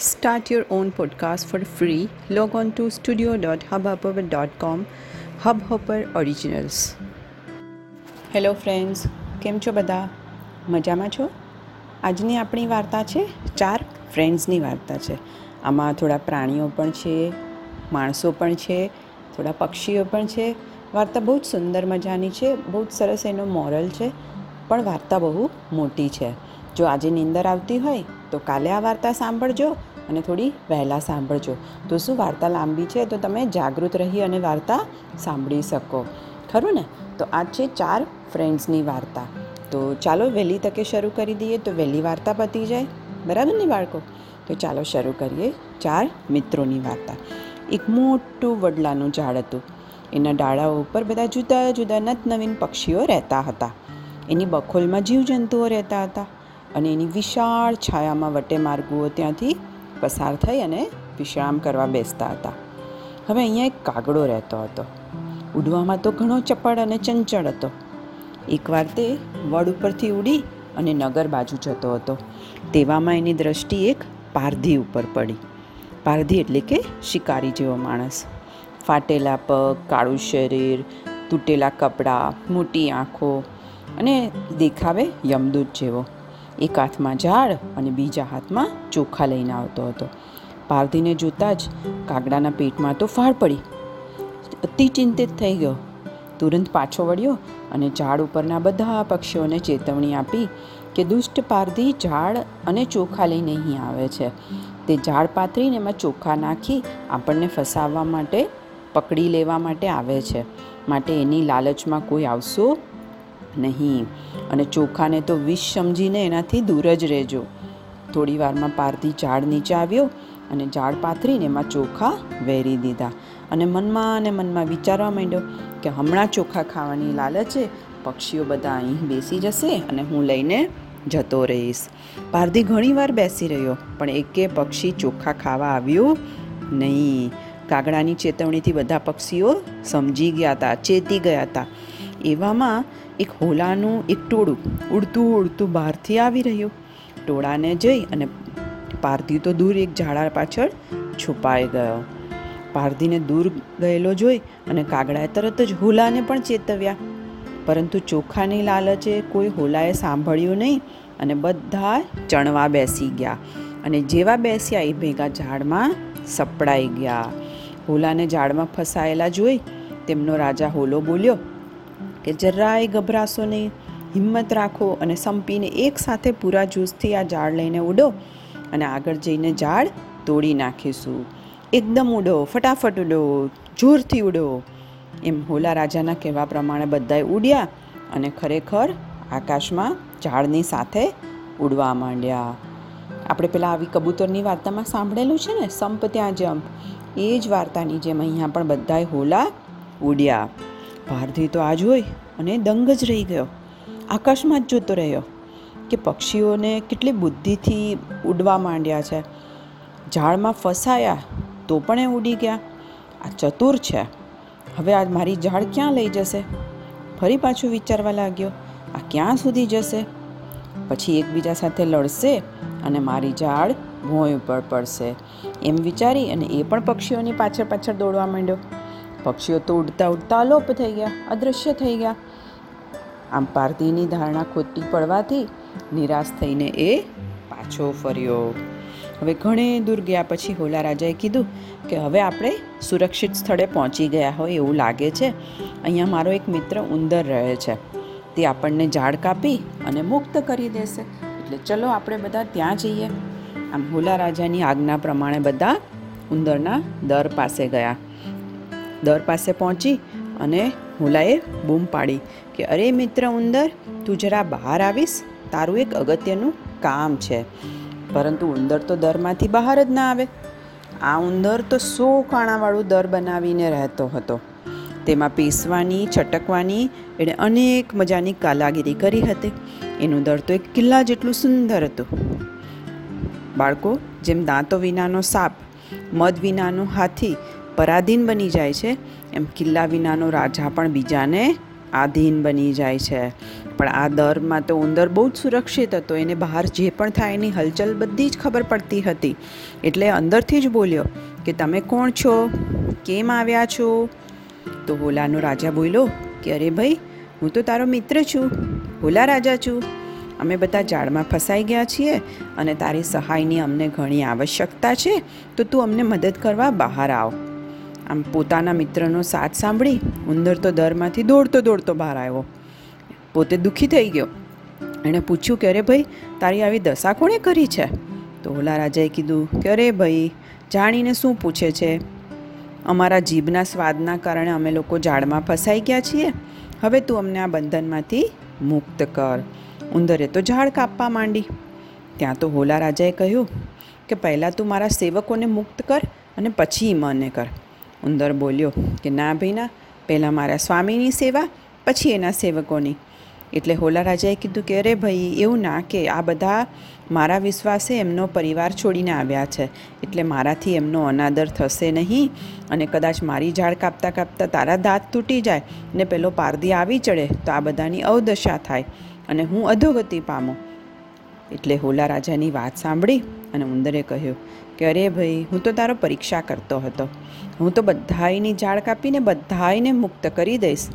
Start your own podcast for free. Log on to studio.hubhopper.com. Hubhopper Originals. Hello friends કેમ છો બધા મજામાં છો આજની આપણી વાર્તા છે, ચાર ફ્રેન્ડ્સની વાર્તા છે આમાં થોડા પ્રાણીઓ પણ છે, માણસો પણ છે, થોડા પક્ષીઓ પણ છે વાર્તા બહુ જ સુંદર મજાની છે, બહુ જ સરસ એનો મોરલ છે, પણ વાર્તા બહુ મોટી છે જો આજે નીંદર આવતી હોય, તો કાલે આ વાર્તા સાંભળજો અને થોડી વહેલા સાંભળજો. તો શું વાર્તા લાંબી છે? તો તમે જાગૃત રહી અને વાર્તા સાંભળી શકો. ખરું ને? તો આ છે ચાર ફ્રેન્ડ્સની વાર્તા. તો ચાલો વહેલી તકે શરૂ કરી દઈએ તો વહેલી વાર્તા પતી જાય. બરાબર ને બાળકો? તો ચાલો શરૂ કરીએ ચાર મિત્રોની વાર્તા. એક મોટું વડલાનું ઝાડ હતું. એના ડાળાઓ ઉપર બધા જુદા જુદા નવીન પક્ષીઓ રહેતા હતા. એની બખોલમાં જીવજંતુઓ રહેતા હતા. અને એની વિશાળ છાયામાં વટે માર્ગુઓ ત્યાંથી પસાર થઈ અને વિશ્રામ કરવા બેસતા હતા. હવે અહીંયા એક કાગડો રહેતો હતો. ઉડવામાં તો ઘણો ચપળ અને ચંચળ હતો. એકવાર તે વડ ઉપરથી ઉડી અને નગર બાજુ જતો હતો. તેવામાં એની દ્રષ્ટિ એક પારધી ઉપર પડી. પારધી એટલે કે શિકારી જેવો માણસ. ફાટેલા પગ, કાળું શરીર, તૂટેલા કપડાં, મોટી આંખો અને દેખાવે યમદૂત જેવો. એક હાથમાં ઝાડ અને બીજા હાથમાં ચોખા લઈને આવતો હતો. પારધીને જોતાં જ કાગડાના પેટમાં તો ફાળ પડી. અતિ ચિંતિત થઈ ગયો. તુરંત પાછો વળ્યો અને ઝાડ ઉપરના બધા પક્ષીઓને ચેતવણી આપી કે દુષ્ટ પારધી ઝાડ અને ચોખા લઈને અહીં આવે છે. તે ઝાડ પાથરીને એમાં ચોખા નાખી આપણને ફસાવવા માટે, પકડી લેવા માટે આવે છે. માટે એની લાલચમાં કોઈ આવશો નહીં. અને ચોખાને તો વિષ સમજીને એનાથી દૂર જ રહેજો. થોડી વારમાં પારધી ઝાડ નીચે આવ્યો અને ઝાડ પાથરીને એમાં ચોખા વેરી દીધા. અને મનમાં અને મનમાં વિચારવા માંડ્યો કે હમણાં ચોખા ખાવાની લાલચે પક્ષીઓ બધા અહીં બેસી જશે અને હું લઈને જતો રહીશ. પારધી ઘણીવાર બેસી રહ્યો, પણ એકે પક્ષી ચોખા ખાવા આવ્યું નહીં. કાગડાની ચેતવણીથી બધા પક્ષીઓ સમજી ગયા હતા, ચેતી ગયા હતા. એવામાં એક હોલાનું એક ટોળું ઉડતું ઉડતું બહારથી આવી રહ્યું. ટોળાને જઈ અને પારધી તો દૂર એક ઝાડા પાછળ છુપાઈ ગયો. પારધીને દૂર ગયેલો જોઈ અને કાગડાએ તરત જ હોલાને પણ ચેતવ્યા. પરંતુ ચોખાની લાલચે કોઈ હોલાએ સાંભળ્યું નહીં અને બધા ચણવા બેસી ગયા અને જેવા બેસ્યા એ ભેગા ઝાડમાં સપડાઈ ગયા. હોલાને ઝાડમાં ફસાયેલા જોઈ તેમનો રાજા હોલો બોલ્યો કે જરાય ગભરાશો નહીં, હિંમત રાખો અને સંપીને એકસાથે પૂરા જૂસથી આ ઝાડ લઈને ઉડો અને આગળ જઈને ઝાડ તોડી નાખીશું. એકદમ ઉડો, ફટાફટ ઉડો, જોરથી ઉડો. એમ હોલા રાજાના કહેવા પ્રમાણે બધાએ ઉડ્યા અને ખરેખર આકાશમાં ઝાડની સાથે ઉડવા માંડ્યા. આપણે પેલા આવી કબૂતરની વાર્તામાં સાંભળેલું છે ને, સંપ ત્યાં જંપ. એ જ વાર્તાની જેમ અહીંયા પણ બધાએ હોલા ઉડ્યા. ભારતી તો આ જોઈ અને દંગ જ રહી ગયો. આકાશમાં જ જોતો રહ્યો કે પક્ષીઓને કેટલી બુદ્ધિથી ઉડવા માંડ્યા છે. ઝાડમાં ફસાયા તો પણ એ ઉડી ગયા. આ ચતુર છે. હવે આ મારી ઝાડ ક્યાં લઈ જશે? ફરી પાછું વિચારવા લાગ્યો, આ ક્યાં સુધી જશે? પછી એકબીજા સાથે લડશે અને મારી ઝાડ ભોંય ઉપર પડશે. એમ વિચારી અને એ પણ પક્ષીઓની પાછળ પાછળ દોડવા માંડ્યો. પક્ષીઓ તો ઉડતા ઉડતા અલોપ થઈ ગયા, અદૃશ્ય થઈ ગયા. આમ પારધીની ધારણા ખોટી પડવાથી નિરાશ થઈને એ પાછો ફર્યો. હવે ઘણે દૂર ગયા પછી હોલા રાજાએ કીધું કે હવે આપણે સુરક્ષિત સ્થળે પહોંચી ગયા હોય એવું લાગે છે. અહીંયા મારો એક મિત્ર ઉંદર રહે છે. તે આપણને ઝાડ કાપી અને મુક્ત કરી દેશે. એટલે ચલો આપણે બધા ત્યાં જઈએ. આમ હોલા રાજાની આજ્ઞા પ્રમાણે બધા ઉંદરના દર પાસે ગયા. દર પાસે પહોંચી અને હુલાએ બૂમ પાડી કે, અરે મિત્ર ઉંદર, તું જરા બહાર આવીશ? તારું એક અગત્યનું કામ છે. પરંતુ ઉંદર તો દરમાંથી બહાર જ ના આવે. આ ઉંદર તો સો કાણાવાળું દર બનાવીને રહેતો હતો. તેમાં પીસવાની, છટકવાની, એણે અનેક મજાની કાલાગીરી કરી હતી. એનું દર તો એક કિલ્લા જેટલું સુંદર હતું. બાળકો, જેમ દાંતો વિનાનો સાપ, મધ વિનાનો હાથી પરાધીન બની જાય છે. એમ કિલ્લા વિનાનો રાજા પણ બીજાને આધીન બની જાય છે. પણ આ દરમાં તો ઉંદર બહુ જ સુરક્ષિત હતો. એને બહાર જે પણ થાય એની હલચલ બધી જ ખબર પડતી હતી. એટલે અંદરથી જ બોલ્યો કે, તમે કોણ છો? કેમ આવ્યા છો? તો હોલાનો રાજા બોલ્યો કે, અરે ભાઈ, હું તો તારો મિત્ર છું. હોલા રાજા છું. અમે બધા ઝાડમાં ફસાઈ ગયા છીએ અને તારી સહાયની અમને ઘણી આવશ્યકતા છે. તો તું અમને મદદ કરવા બહાર આવ. આમ પોતાના મિત્રનો સાથ સાંભળી, ઉંદર તો દરમાંથી દોડતો દોડતો બહાર આવ્યો. પોતે દુઃખી થઈ ગયો. એણે પૂછ્યું, કે અરે ભાઈ, તારી આવી દશા કોણે કરી છે? તો ઓલા રાજાએ કીધું, કે અરે ભાઈ, જાણીને શું પૂછે છે? અમારા જીભના સ્વાદના કારણે અમે લોકો ઝાડમાં ફસાઈ ગયા છીએ. હવે તું અમને આ બંધનમાંથી મુક્ત કર. ઉંદરે તો ઝાડ કાપવા માંડી. ત્યાં તો હોલા રાજાએ કહ્યું, કે પહેલાં તું મારા સેવકોને મુક્ત કર અને પછી મને કર. ઉંદર બોલ્યો કે, ના ભાઈ પહેલાં મારા સ્વામીની સેવા, પછી એના સેવકોની. એટલે હોલા રાજાએ કીધું કે, અરે ભાઈ, એવું ના કે, આ બધા મારા વિશ્વાસે એમનો પરિવાર છોડીને આવ્યા છે. એટલે મારાથી એમનો અનાદર થશે નહીં અને કદાચ મારી ઝાડ કાપતા કાપતા તારા દાંત તૂટી જાય ને પેલો પારદી આવી ચડે, તો આ બધાની અવદશા થાય અને હું અધોગતિ પામું. એટલે હોલા રાજાની વાત સાંભળી અને ઉંદરે કહ્યું કે અરે ભાઈ, હું તો તારો પરીક્ષા કરતો હતો. હું તો બધાયની ઝાડ કાપીને બધાયને મુક્ત કરી દઈશ.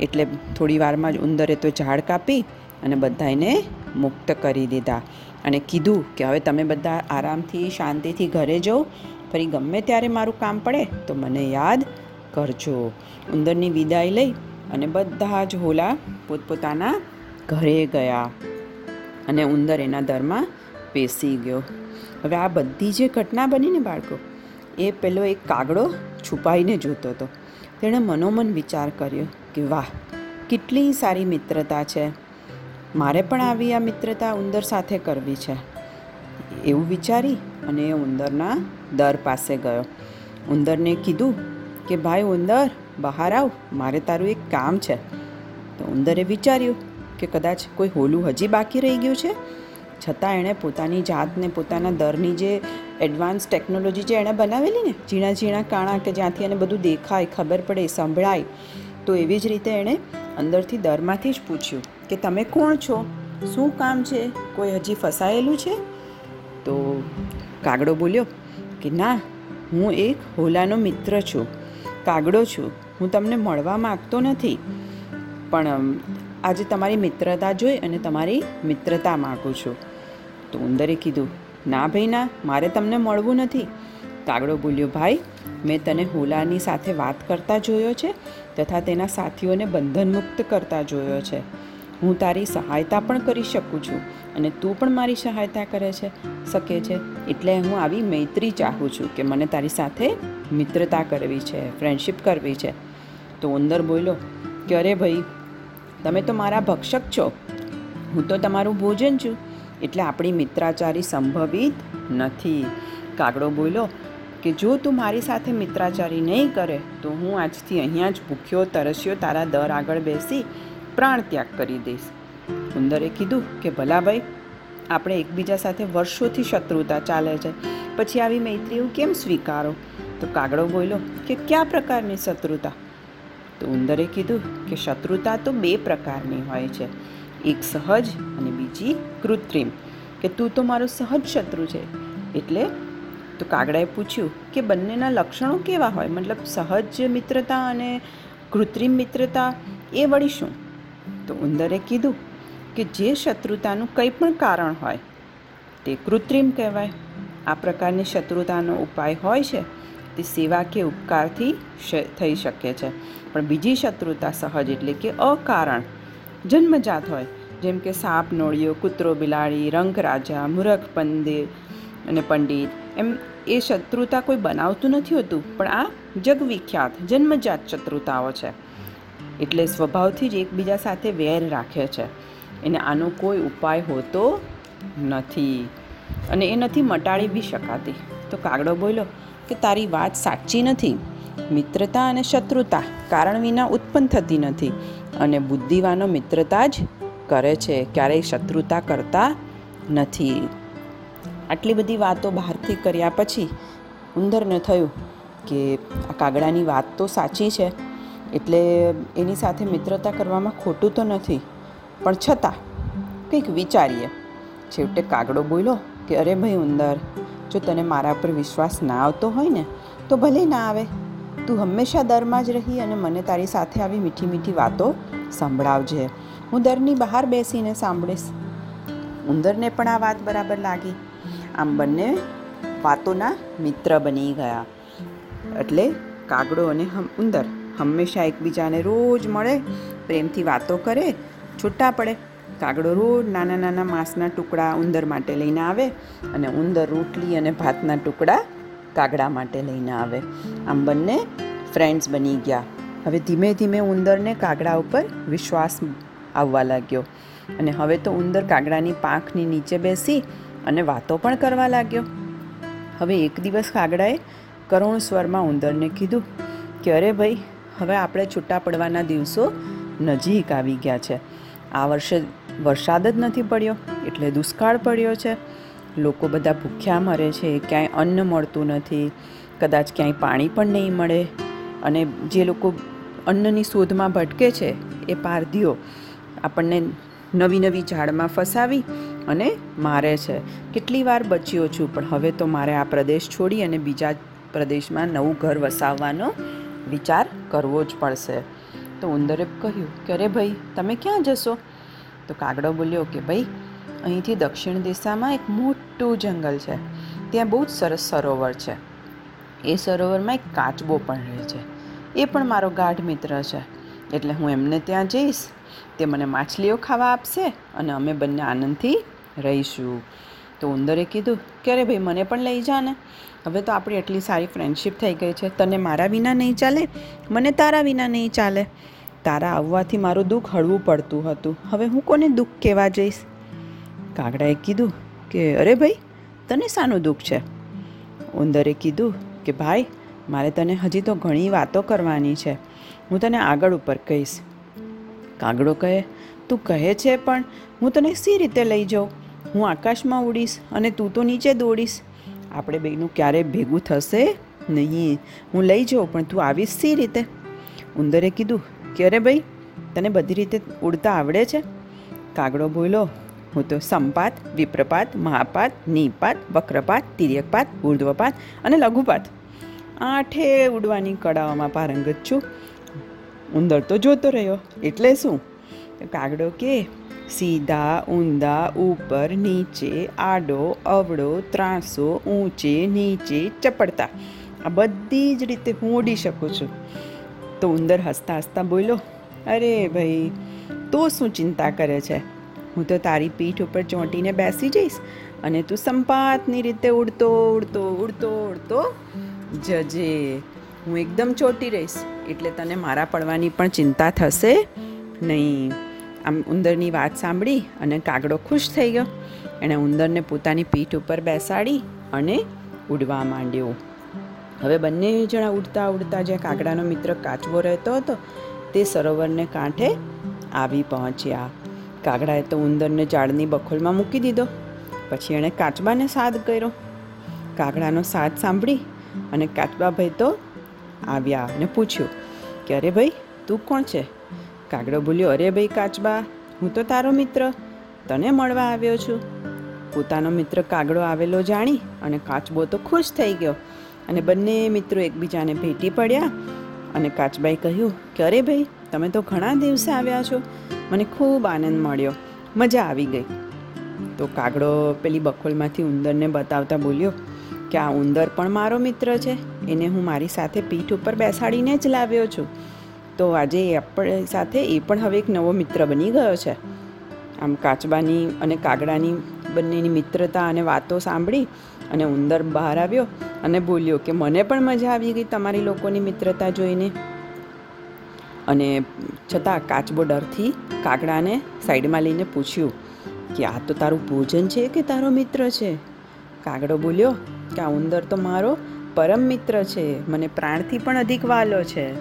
એટલે થોડી વારમાં જ ઉંદરે તો ઝાડ કાપી અને બધાયને મુક્ત કરી દીધા. અને કીધું કે હવે તમે બધા આરામથી, શાંતિથી ઘરે જાઓ. ફરી ગમે ત્યારે મારું કામ પડે તો મને યાદ કરજો. ઉંદરની વિદાય લઈ અને બધા જ હોલા પોતપોતાના ઘરે ગયા. અને ઉંદર એના દરમાં બેસી ગયો. હવે આ બધી જે ઘટના બની ને બાળકો, એ પેલો એક કાગડો છુપાઈને જોતો હતો. તેણે મનોમન વિચાર કર્યો કે, વાહ, કેટલી સારી મિત્રતા છે. મારે પણ આવી આ મિત્રતા ઉંદર સાથે કરવી છે. એવું વિચારી અને એ ઉંદરના દર પાસે ગયો. ઉંદરને કીધું કે, ભાઈ ઉંદર, બહાર આવ, મારે તારું એક કામ છે. તો ઉંદરે વિચાર્યું કે, કદાચ કોઈ હોલું હજી બાકી રહી ગયું છે? છતાં એણે પોતાની જાતને પોતાના દરની જે એડવાન્સ ટેકનોલોજી જે એણે બનાવેલી ને, ઝીણા ઝીણા કાણા કે જ્યાંથી એને બધું દેખાય, ખબર પડે, સંભળાય, તો એવી જ રીતે એણે અંદરથી દરમાંથી જ પૂછ્યું કે તમે કોણ છો? શું કામ છે? કોઈ હજી ફસાયેલું છે? તો કાગડો બોલ્યો કે ના, હું એક હોલાનો મિત્ર છું. કાગડો છું. હું તમને મળવા માગતો નથી. પણ આજે તમારી મિત્રતા જોઈ અને તમારી મિત્રતા માગું છું. તો ઉંદરે કીધું, ના ભાઈ ના મારે તમને મળવું નથી. કાગડો બોલ્યો, ભાઈ, મેં તને હોલાની સાથે વાત કરતા જોયો છે તથા તેના સાથીઓને બંધનમુક્ત કરતા જોયો છે. હું તારી સહાયતા પણ કરી શકું છું અને તું પણ મારી સહાયતા કરે છે, શકે છે. એટલે હું આવી મૈત્રી ચાહું છું કે મને તારી સાથે મિત્રતા કરવી છે ફ્રેન્ડશિપ કરવી છે. તો ઉંદર બોલ્યો કે અરે ભાઈ? તમે તો મારા ભક્ષક છો. હું તો તમારું ભોજન છું. એટલે આપણી મિત્રાચારી સંભવિત નથી. કાગડો બોલ્યો કે જો તું મારી સાથે મિત્રાચારી નહીં કરે, તો હું આજથી અહીંયા જ ભૂખ્યો, તરસ્યો, તારા દર આગળ બેસી પ્રાણ ત્યાગ કરી દઈશ. ઉંદરે કીધું કે ભલા ભાઈ, આપણે એકબીજા સાથે વર્ષોથી શત્રુતા ચાલે છે. પછી આવી મૈત્રીઓ કેમ સ્વીકારો? તો કાગડો બોલ્યો કે કયા પ્રકારની શત્રુતા? તો ઉંદરે કીધું કે શત્રુતા તો બે પ્રકારની હોય છે. એક સહજ અને બીજી કૃત્રિમ. કે તું તો મારો સહજ શત્રુ છે. એટલે તો કાગડાએ પૂછ્યું કે બંનેના લક્ષણો કેવા હોય? મતલબ સહજ મિત્રતા અને કૃત્રિમ મિત્રતા એ વળી શું? તો ઉંદરે કીધું કે જે શત્રુતાનું કંઈ પણ કારણ હોય, તે કૃત્રિમ કહેવાય. આ પ્રકારની શત્રુતાનો ઉપાય હોય છે, તે સેવા કે ઉપકારથી થઈ શકે છે. પણ બીજી શત્રુતા સહજ એટલે કે અકારણ. જન્મજાત હોય. જેમ કે સાપ, નોળિયો, કૂતરો, બિલાડી, રંગ રાજા, મૂરખ પંદિર અને પંડિત. એમ એ શત્રુતા કોઈ બનાવતું નથી હોતું, પણ આ જગવિખ્યાત, જન્મજાત શત્રુતાઓ છે. એટલે સ્વભાવથી જ એકબીજા સાથે વેર રાખે છે. એને આનો કોઈ ઉપાય હોતો નથી. અને એ નથી મટાડી બી શકાતી. તો કાગડો બોલ્યો કે તારી વાત સાચી નથી? મિત્રતા અને શત્રુતા કારણ વિના ઉત્પન્ન થતી નથી. અને બુદ્ધિવાનો મિત્રતા જ કરે છે. ક્યારેય શત્રુતા કરતા નથી. આટલી બધી વાતો બહારથી કર્યા પછી ઉંદરને થયું કે આ કાગડાની વાત તો સાચી છે. એટલે એની સાથે મિત્રતા કરવામાં ખોટું તો નથી. પણ છતાં કંઈક વિચારીએ. છેવટે કાગડો બોલ્યો કે અરે ભાઈ ઉંદર, જો તને મારા પર વિશ્વાસ ના આવતો હોય ને, તો ભલે ના આવે. તું હંમેશા દરમાં જ રહી અને મને તારી સાથે આવી મીઠી મીઠી વાતો સંભળાવજે. હું દરની બહાર બેસીને સાંભળીશ. ઉંદરને પણ આ વાત બરાબર લાગી. આમ બંને વાતોના મિત્ર બની ગયા. એટલે કાગડો અને ઉંદર હંમેશા એકબીજાને રોજ મળે, પ્રેમથી વાતો કરે, છૂટા પડે. કાગડો રોજ નાના નાના માંસના ટુકડા ઉંદર માટે લઈને આવે અને ઉંદર રોટલી અને ભાતના ટુકડા કાગડા માટે લઈને આવે. આમ બંને ફ્રેન્ડ્સ બની ગયા. હવે ધીમે ધીમે ઉંદરને કાગડા ઉપર વિશ્વાસ આવવા લાગ્યો. અને હવે તો ઉંદર કાગડાની પાંખની નીચે બેસી અને વાતો પણ કરવા લાગ્યો. હવે એક દિવસ કાગડાએ કરુણ સ્વરમાં ઉંદરને કીધું કે, અરે ભાઈ, હવે આપણે છૂટા પડવાના દિવસો નજીક આવી ગયા છે. આ વર્ષે વરસાદ જ નથી પડ્યો, એટલે દુષ્કાળ પડ્યો છે. લોકો બધા ભૂખ્યા મરે છે, ક્યાંય અન્ન મળતું નથી, કદાચ ક્યાંય પાણી પણ નહીં મળે અને જે લોકો અન્નની શોધમાં ભટકે છે, એ પારધીઓ આપણને નવી નવી ઝાડમાં ફસાવી અને મારે છે. કેટલી વાર બચ્યો છું, પણ હવે તો મારે આ પ્રદેશ છોડી અને બીજા પ્રદેશમાં નવું ઘર વસાવવાનો વિચાર કરવો જ પડશે. તો ઉંદરે કહ્યું, કે અરે ભાઈ, તમે ક્યાં જશો? તો કાગડો બોલ્યો કે, ભાઈ અહીંથી દક્ષિણ દિશામાં એક મોટું જંગલ છે. ત્યાં બહુ જ સરસ સરોવર છે. એ સરોવરમાં એક કાચબો પણ રહે છે. એ પણ મારો ગાઢ મિત્ર છે. એટલે હું એમને ત્યાં જઈશ. તે મને માછલીઓ ખાવા આપશે અને અમે બંને આનંદથી રહીશું. તો ઉંદરે કીધું, કે અરે ભાઈ, મને પણ લઈ જા ને હવે તો આપણી એટલી સારી ફ્રેન્ડશિપ થઈ ગઈ છે. તને મારા વિના નહીં ચાલે? મને તારા વિના નહીં ચાલે. તારા આવવાથી મારું દુઃખ હળવું પડતું હતું. હવે હું કોને દુઃખ કહેવા જઈશ? કાગડાએ કીધું કે, અરે ભાઈ, તને શાનું દુઃખ છે? ઉંદરે કીધું કે, ભાઈ, મારે તને હજી તો ઘણી વાતો કરવાની છે. હું તને આગળ ઉપર કહીશ. કાગડો કહે, તું કહે છે પણ હું તને સી રીતે લઈ જાઉં? હું આકાશમાં ઉડીશ અને તું તો નીચે દોડીશ. આપણે બેનું ક્યારે ભેગું થશે નહીં. હું લઈ જાઉં, પણ તું આવીશ સી રીતે? ઉંદરે કીધું કે, અરે ભાઈ, તને બધી રીતે ઉડતા આવડે છે? કાગડો બોલ્યો હું તો સંપાત, વિપ્રપાત, મહાપાત, નિપાત, વક્રપાત, તિર્યકપાત, ઉર્ધ્વપાત અને લઘુપાત. આઠે ઉડવાની કળાઓમાં પારંગત છું. ઉંદર તો જોતો રહ્યો. એટલે શું? કાગડો કે? સીધા, ઊંધા, ઉપર, નીચે, આડો, અવળો, ત્રાસો, ઊંચે, નીચે, ચપડતા. આ બધી જ રીતે હું ઉડી શકું છું. તો ઉંદર હસતા હસતા બોલ્યો, અરે ભાઈ, તો શું ચિંતા કરે છે? હું તો તારી પીઠ ઉપર ચોંટીને બેસી જઈશ અને તું સંપાતની રીતે ઉડતો ઉડતો ઉડતો ઉડતો જજે. હું એકદમ ચોંટી રહીશ, એટલે તને મારા પડવાની પણ ચિંતા થશે નહીં. આમ ઉંદરની વાત સાંભળી અને કાગડો ખુશ થઈ ગયો. એણે ઉંદરને પોતાની પીઠ ઉપર બેસાડી અને ઉડવા માંડ્યો. હવે બંને જણા ઉડતા ઉડતા જે કાગડાનો મિત્ર કાચવો રહેતો હતો, તે સરોવરને કાંઠે આવી પહોંચ્યા. કાગડાએ તો ઉંદરને ઝાડની બખોલમાં મૂકી દીધો. પછી એણે કાચબાને સાદ કર્યો. કાગડાનો સાદ સાંભળી અને કાચબાભાઈ તો આવ્યા અને પૂછ્યું કે અરે ભાઈ, તું કોણ છે? કાગડો બોલ્યો, અરે ભાઈ કાચબા, હું તો તારો મિત્ર. તને મળવા આવ્યો છું. પોતાનો મિત્ર કાગડો આવેલો જાણી અને કાચબો તો ખુશ થઈ ગયો. અને બંને મિત્રો એકબીજાને ભેટી પડ્યા અને કાચબાએ કહ્યું કે અરે ભાઈ, તમે તો ઘણા દિવસે આવ્યા છો. મને ખૂબ આનંદ મળ્યો. મજા આવી ગઈ. તો કાગડો પેલી બખોલમાંથી ઉંદરને બતાવતા બોલ્યો, કે આ ઉંદર પણ મારો મિત્ર છે. એને હું મારી સાથે પીઠ ઉપર બેસાડીને જ લાવ્યો છું. તો આજે આપણે સાથે એ પણ હવે એક નવો મિત્ર બની ગયો છે. આમ કાચબાની અને કાગડાની બંનેની મિત્રતા અને વાતો સાંભળી અને ઉંદર બહાર આવ્યો અને બોલ્યો કે, મને પણ મજા આવી ગઈ તમારી લોકોની મિત્રતા જોઈને. અને છતાં કાચબો ડરથી કાગડાને સાઈડમાં લઈને પૂછ્યું કે, આ તો તારું ભોજન છે કે તારો મિત્ર છે? કાગડો બોલ્યો કે, આ ઉંદર તો મારો પરમ મિત્ર છે, મને પ્રાણથી પણ અધિક વાલો છે.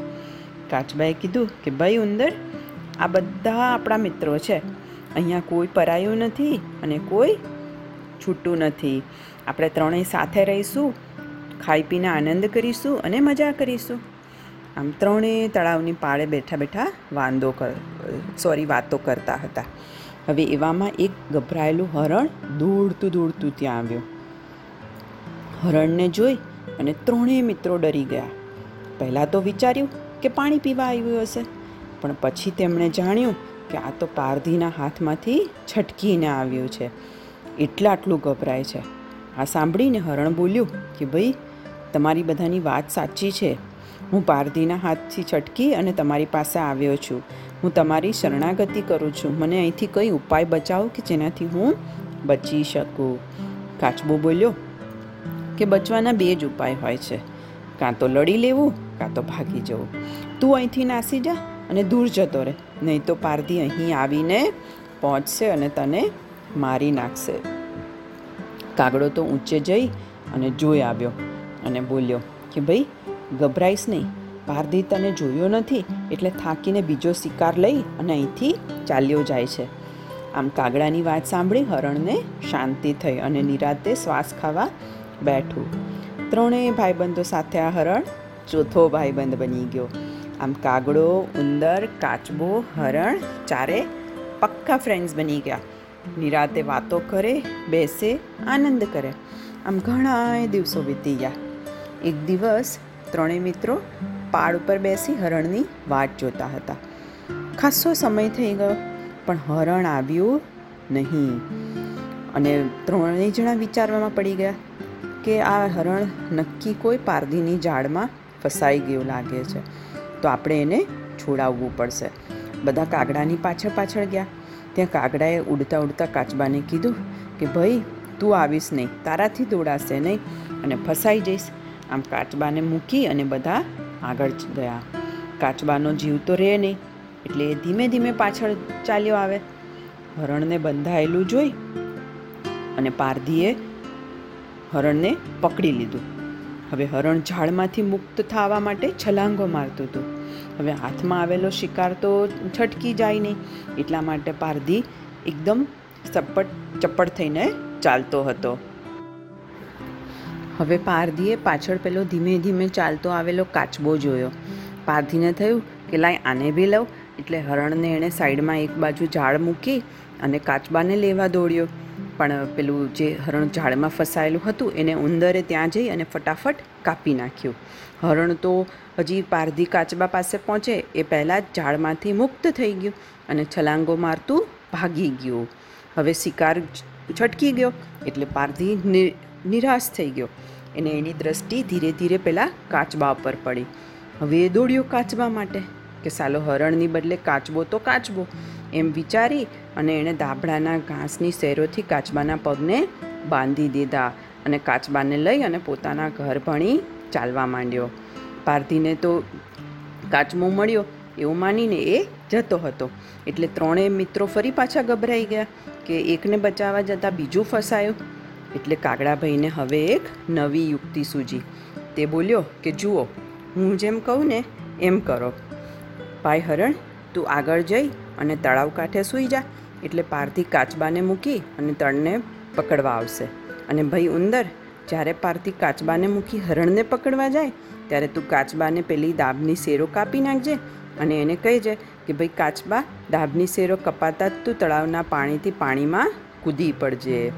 કાચબાએ કીધું કે, ભાઈ ઉંદર, આ બધા આપણા મિત્રો છે. અહીંયા કોઈ પરાયું નથી અને કોઈ છૂટું નથી. આપણે ત્રણેય સાથે રહીશું ખાઈ પીને આનંદ કરીશું અને મજા કરીશું. આમ ત્રણેય તળાવની પાળે બેઠા બેઠા વાંદો કર, સોરી, વાતો કરતા હતા. હવે એવામાં એક ગભરાયેલું હરણ દોડતું દોડતું ત્યાં આવ્યું. હરણને જોઈ અને ત્રણેય મિત્રો ડરી ગયા. પહેલાં તો વિચાર્યું કે પાણી પીવા આવ્યું હશે, પણ પછી તેમણે જાણ્યું કે આ તો પારધીના હાથમાંથી છટકીને આવ્યું છે. એટલા આટલું ગભરાય છે. આ સાંભળીને હરણ બોલ્યું કે ભાઈ, તમારી બધાની વાત સાચી છે. હું પારધીના હાથથી છટકી અને તમારી પાસે આવ્યો છું. હું તમારી શરણાગતિ કરું છું. મને અહીંથી કંઈ ઉપાય બચાવો કે જેનાથી હું બચી શકું? કાચબો બોલ્યો કે બચવાના બે જ ઉપાય હોય છે. કાં તો લડી લેવું, કાં તો ભાગી જવું. તું અહીંથી નાસી જા અને દૂર જતો રહે. નહીં તો પારધી અહીં આવીને પહોંચશે અને તને મારી નાખશે. કાગડો તો ઊંચે જઈ અને જોઈ આવ્યો અને બોલ્યો કે ભાઈ ગભરાઈશ નહીં. પારધી તને જોયો નથી, એટલે થાકીને બીજો શિકાર લઈ અને અહીંથી ચાલ્યો જાય છે. આમ કાગડાની વાત સાંભળી હરણને શાંતિ થઈ અને નિરાતે શ્વાસ ખાવા બેઠું. ત્રણેય ભાઈબંધો સાથે આ હરણ ચોથો ભાઈબંધ બની ગયો. આમ કાગડો, ઉંદર, કાચબો, હરણ ચારે પક્કા ફ્રેન્ડ્સ બની ગયા. નિરાતે વાતો કરે, બેસે, આનંદ કરે. આમ ઘણા દિવસો વીતી ગયા. એક દિવસ ત્રણેય મિત્રો પાડ ઉપર બેસી હરણની વાટ જોતા હતા. ખાસો સમય થઈ ગયો, પણ હરણ આવ્યું નહીં. અને ત્રણેય જણા વિચારવામાં પડી ગયા કે આ હરણ નક્કી કોઈ પારધીની ઝાડમાં ફસાઈ ગયું લાગે છે. તો આપણે એને છોડાવવું પડશે. બધા કાગડાની પાછળ પાછળ ગયા. ત્યાં કાગડાએ ઉડતા ઉડતા કાચબાને કીધું કે, ભાઈ, તું આવીશ નહીં. તારાથી દોડાશે નહીં અને ફસાઈ જઈશ. આમ કાચબાને મૂકી અને બધા આગળ ગયા. કાચબાનો જીવ તો રહે નહીં, એટલે એ ધીમે ધીમે પાછળ ચાલ્યો આવે. હરણને બંધાયેલું જોઈ અને પારધીએ હરણને પકડી લીધું. હવે હરણ ઝાડમાંથી મુક્ત થવા માટે છલાંગો મારતું હતું. હવે હાથમાં આવેલો શિકાર તો છટકી જાય નહીં, એટલા માટે પારધી એકદમ સપટ ચપટ થઈને ચાલતો હતો. હવે પારધીએ પાછળ પેલો ધીમે ધીમે ચાલતો આવેલો કાચબો જોયો. પારધીને થયું કે, લાય, આને બી લઉં. એટલે હરણને એણે સાઈડમાં એક બાજુ ઝાડ મૂકી અને કાચબાને લેવા દોડ્યો. પણ પેલું જે હરણ ઝાડમાં ફસાયેલું હતું, એને ઉંદરે ત્યાં જઈ અને ફટાફટ કાપી નાખ્યું. હરણ તો હજી પારધી કાચબા પાસે પહોંચે, એ પહેલાં જ ઝાડમાંથી મુક્ત થઈ ગયું અને છલાંગો મારતું ભાગી ગયું. હવે શિકાર છટકી ગયો, એટલે પારધી નિરાશ થઈ ગયો. એને એની દ્રષ્ટિ ધીરે ધીરે પેલા કાચબા ઉપર પડી. હવે એ દોડ્યો કાચબા માટે કે સાલો હરણની બદલે કાચબો તો કાચબો, એમ વિચારી અને એણે દાભડાના ઘાસની શેરોથી કાચબાના પગને બાંધી દીધા અને કાચબાને લઈ અને પોતાના ઘર ભણી ચાલવા માંડ્યો. પારધીને તો કાચબો મળ્યો એવું માનીને એ જતો હતો. એટલે ત્રણેય મિત્રો ફરી પાછા ગભરાઈ ગયા કે એકને બચાવવા જતાં બીજું ફસાયું. એટલે કાગડાભાઈને હવે એક નવી યુક્તિ સૂજી. તે બોલ્યો કે, જુઓ, હું જેમ કહું ને એમ કરો. ભાઈ હરણ, તું આગળ જઈ અને તળાવ કાંઠે સૂઈ જા. એટલે પારથી કાચબાને મૂકી અને તળને પકડવા આવશે. અને ભાઈ ઉંદર, જ્યારે પારથી કાચબાને મૂકી હરણને પકડવા જાય, ત્યારે તું કાચબાને પેલી દાબની શેરો કાપી નાખજે અને એને કહેજે કે, ભાઈ કાચબા દાબની શેરો કપાતા જ તું તળાવના પાણીથી પાણીમાં કૂદી પડજે.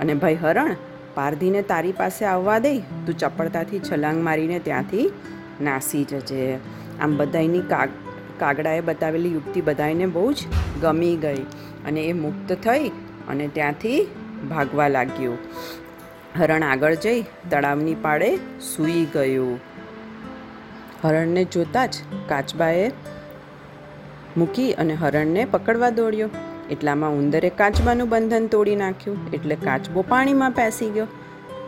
અને ભાઈ હરણ, પારધીને તારી પાસે આવવા દે, તું ચપળતાથી છલાંગ મારીને ત્યાંથી નાસી જજે. આમ બધાયની કાગ, કાગડાએ બતાવેલી યુક્તિ બધાને બહુ જ ગમી ગઈ અને એ મુક્ત થઈ અને ત્યાંથી ભાગવા લાગ્યું. હરણ આગળ જઈ તળાવની પાળે સૂઈ ગયું. હરણને જોતાં જ કાચબાએ મૂકી અને હરણને પકડવા દોડ્યો. એટલામાં ઉંદરે કાચબાનું બંધન તોડી નાખ્યું, એટલે કાચબો પાણીમાં પેસી ગયો.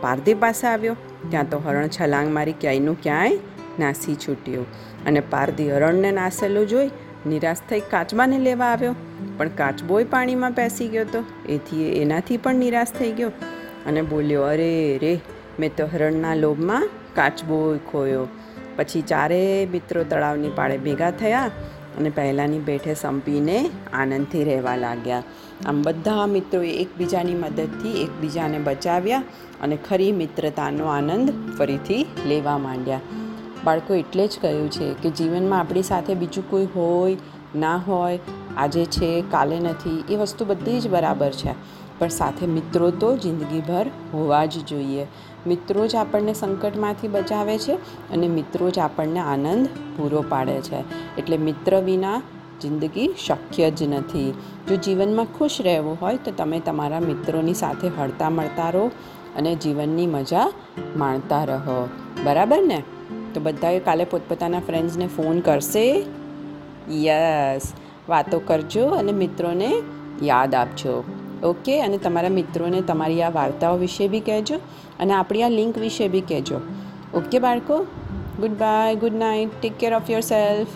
પારધી પાસે આવ્યો. ત્યાં તો હરણ છલાંગ મારી ક્યાંયનું ક્યાંય નાસી છૂટ્યું. અને પારધી હરણને નાસેલું જોઈ નિરાશ થઈ કાચબાને લેવા આવ્યો. પણ કાચબોય પાણીમાં પેસી ગયો તો એથી એનાથી પણ નિરાશ થઈ ગયો અને બોલ્યો, અરે રે, મેં તો હરણના લોભમાં કાચબો ખોયો. પછી ચારેય મિત્રો તળાવની પાળે ભેગા થયા અને પહેલાંની બેઠે સંપીને આનંદથી રહેવા લાગ્યા. આમ બધા મિત્રોએ એકબીજાની મદદથી એકબીજાને બચાવ્યા અને ખરી મિત્રતાનો આનંદ ફરીથી લેવા માંડ્યા. બાળકો, એટલે જ કહ્યું છે કે જીવનમાં આપણી સાથે બીજું કોઈ હોય, ના હોય, આજે છે, કાલે નથી, એ વસ્તુ બધી જ બરાબર છે. પણ સાથે મિત્રો તો જિંદગીભર હોવા જ જોઈએ. મિત્રો જ આપણને સંકટમાંથી બચાવે છે અને મિત્રો જ આપણને આનંદ પૂરો પાડે છે. એટલે મિત્ર વિના જિંદગી શક્ય જ નથી. જો જીવનમાં ખુશ રહેવું હોય તો તમે તમારા મિત્રોની સાથે હળતા મળતા રહો અને જીવનની મજા માણતા રહો. બરાબર ને? તો બધાએ કાલે પોતપોતાના ફ્રેન્ડ્સને ફોન કરશે? યસ વાતો કરજો અને મિત્રોને યાદ આપજો. ઓકે, અને તમારા મિત્રોને તમારી આ વાર્તાઓ વિશે બી કહેજો, અને આપણી આ લિંક વિશે બી કહેજો. ઓકે બાળકો? Good bye good night take care of yourself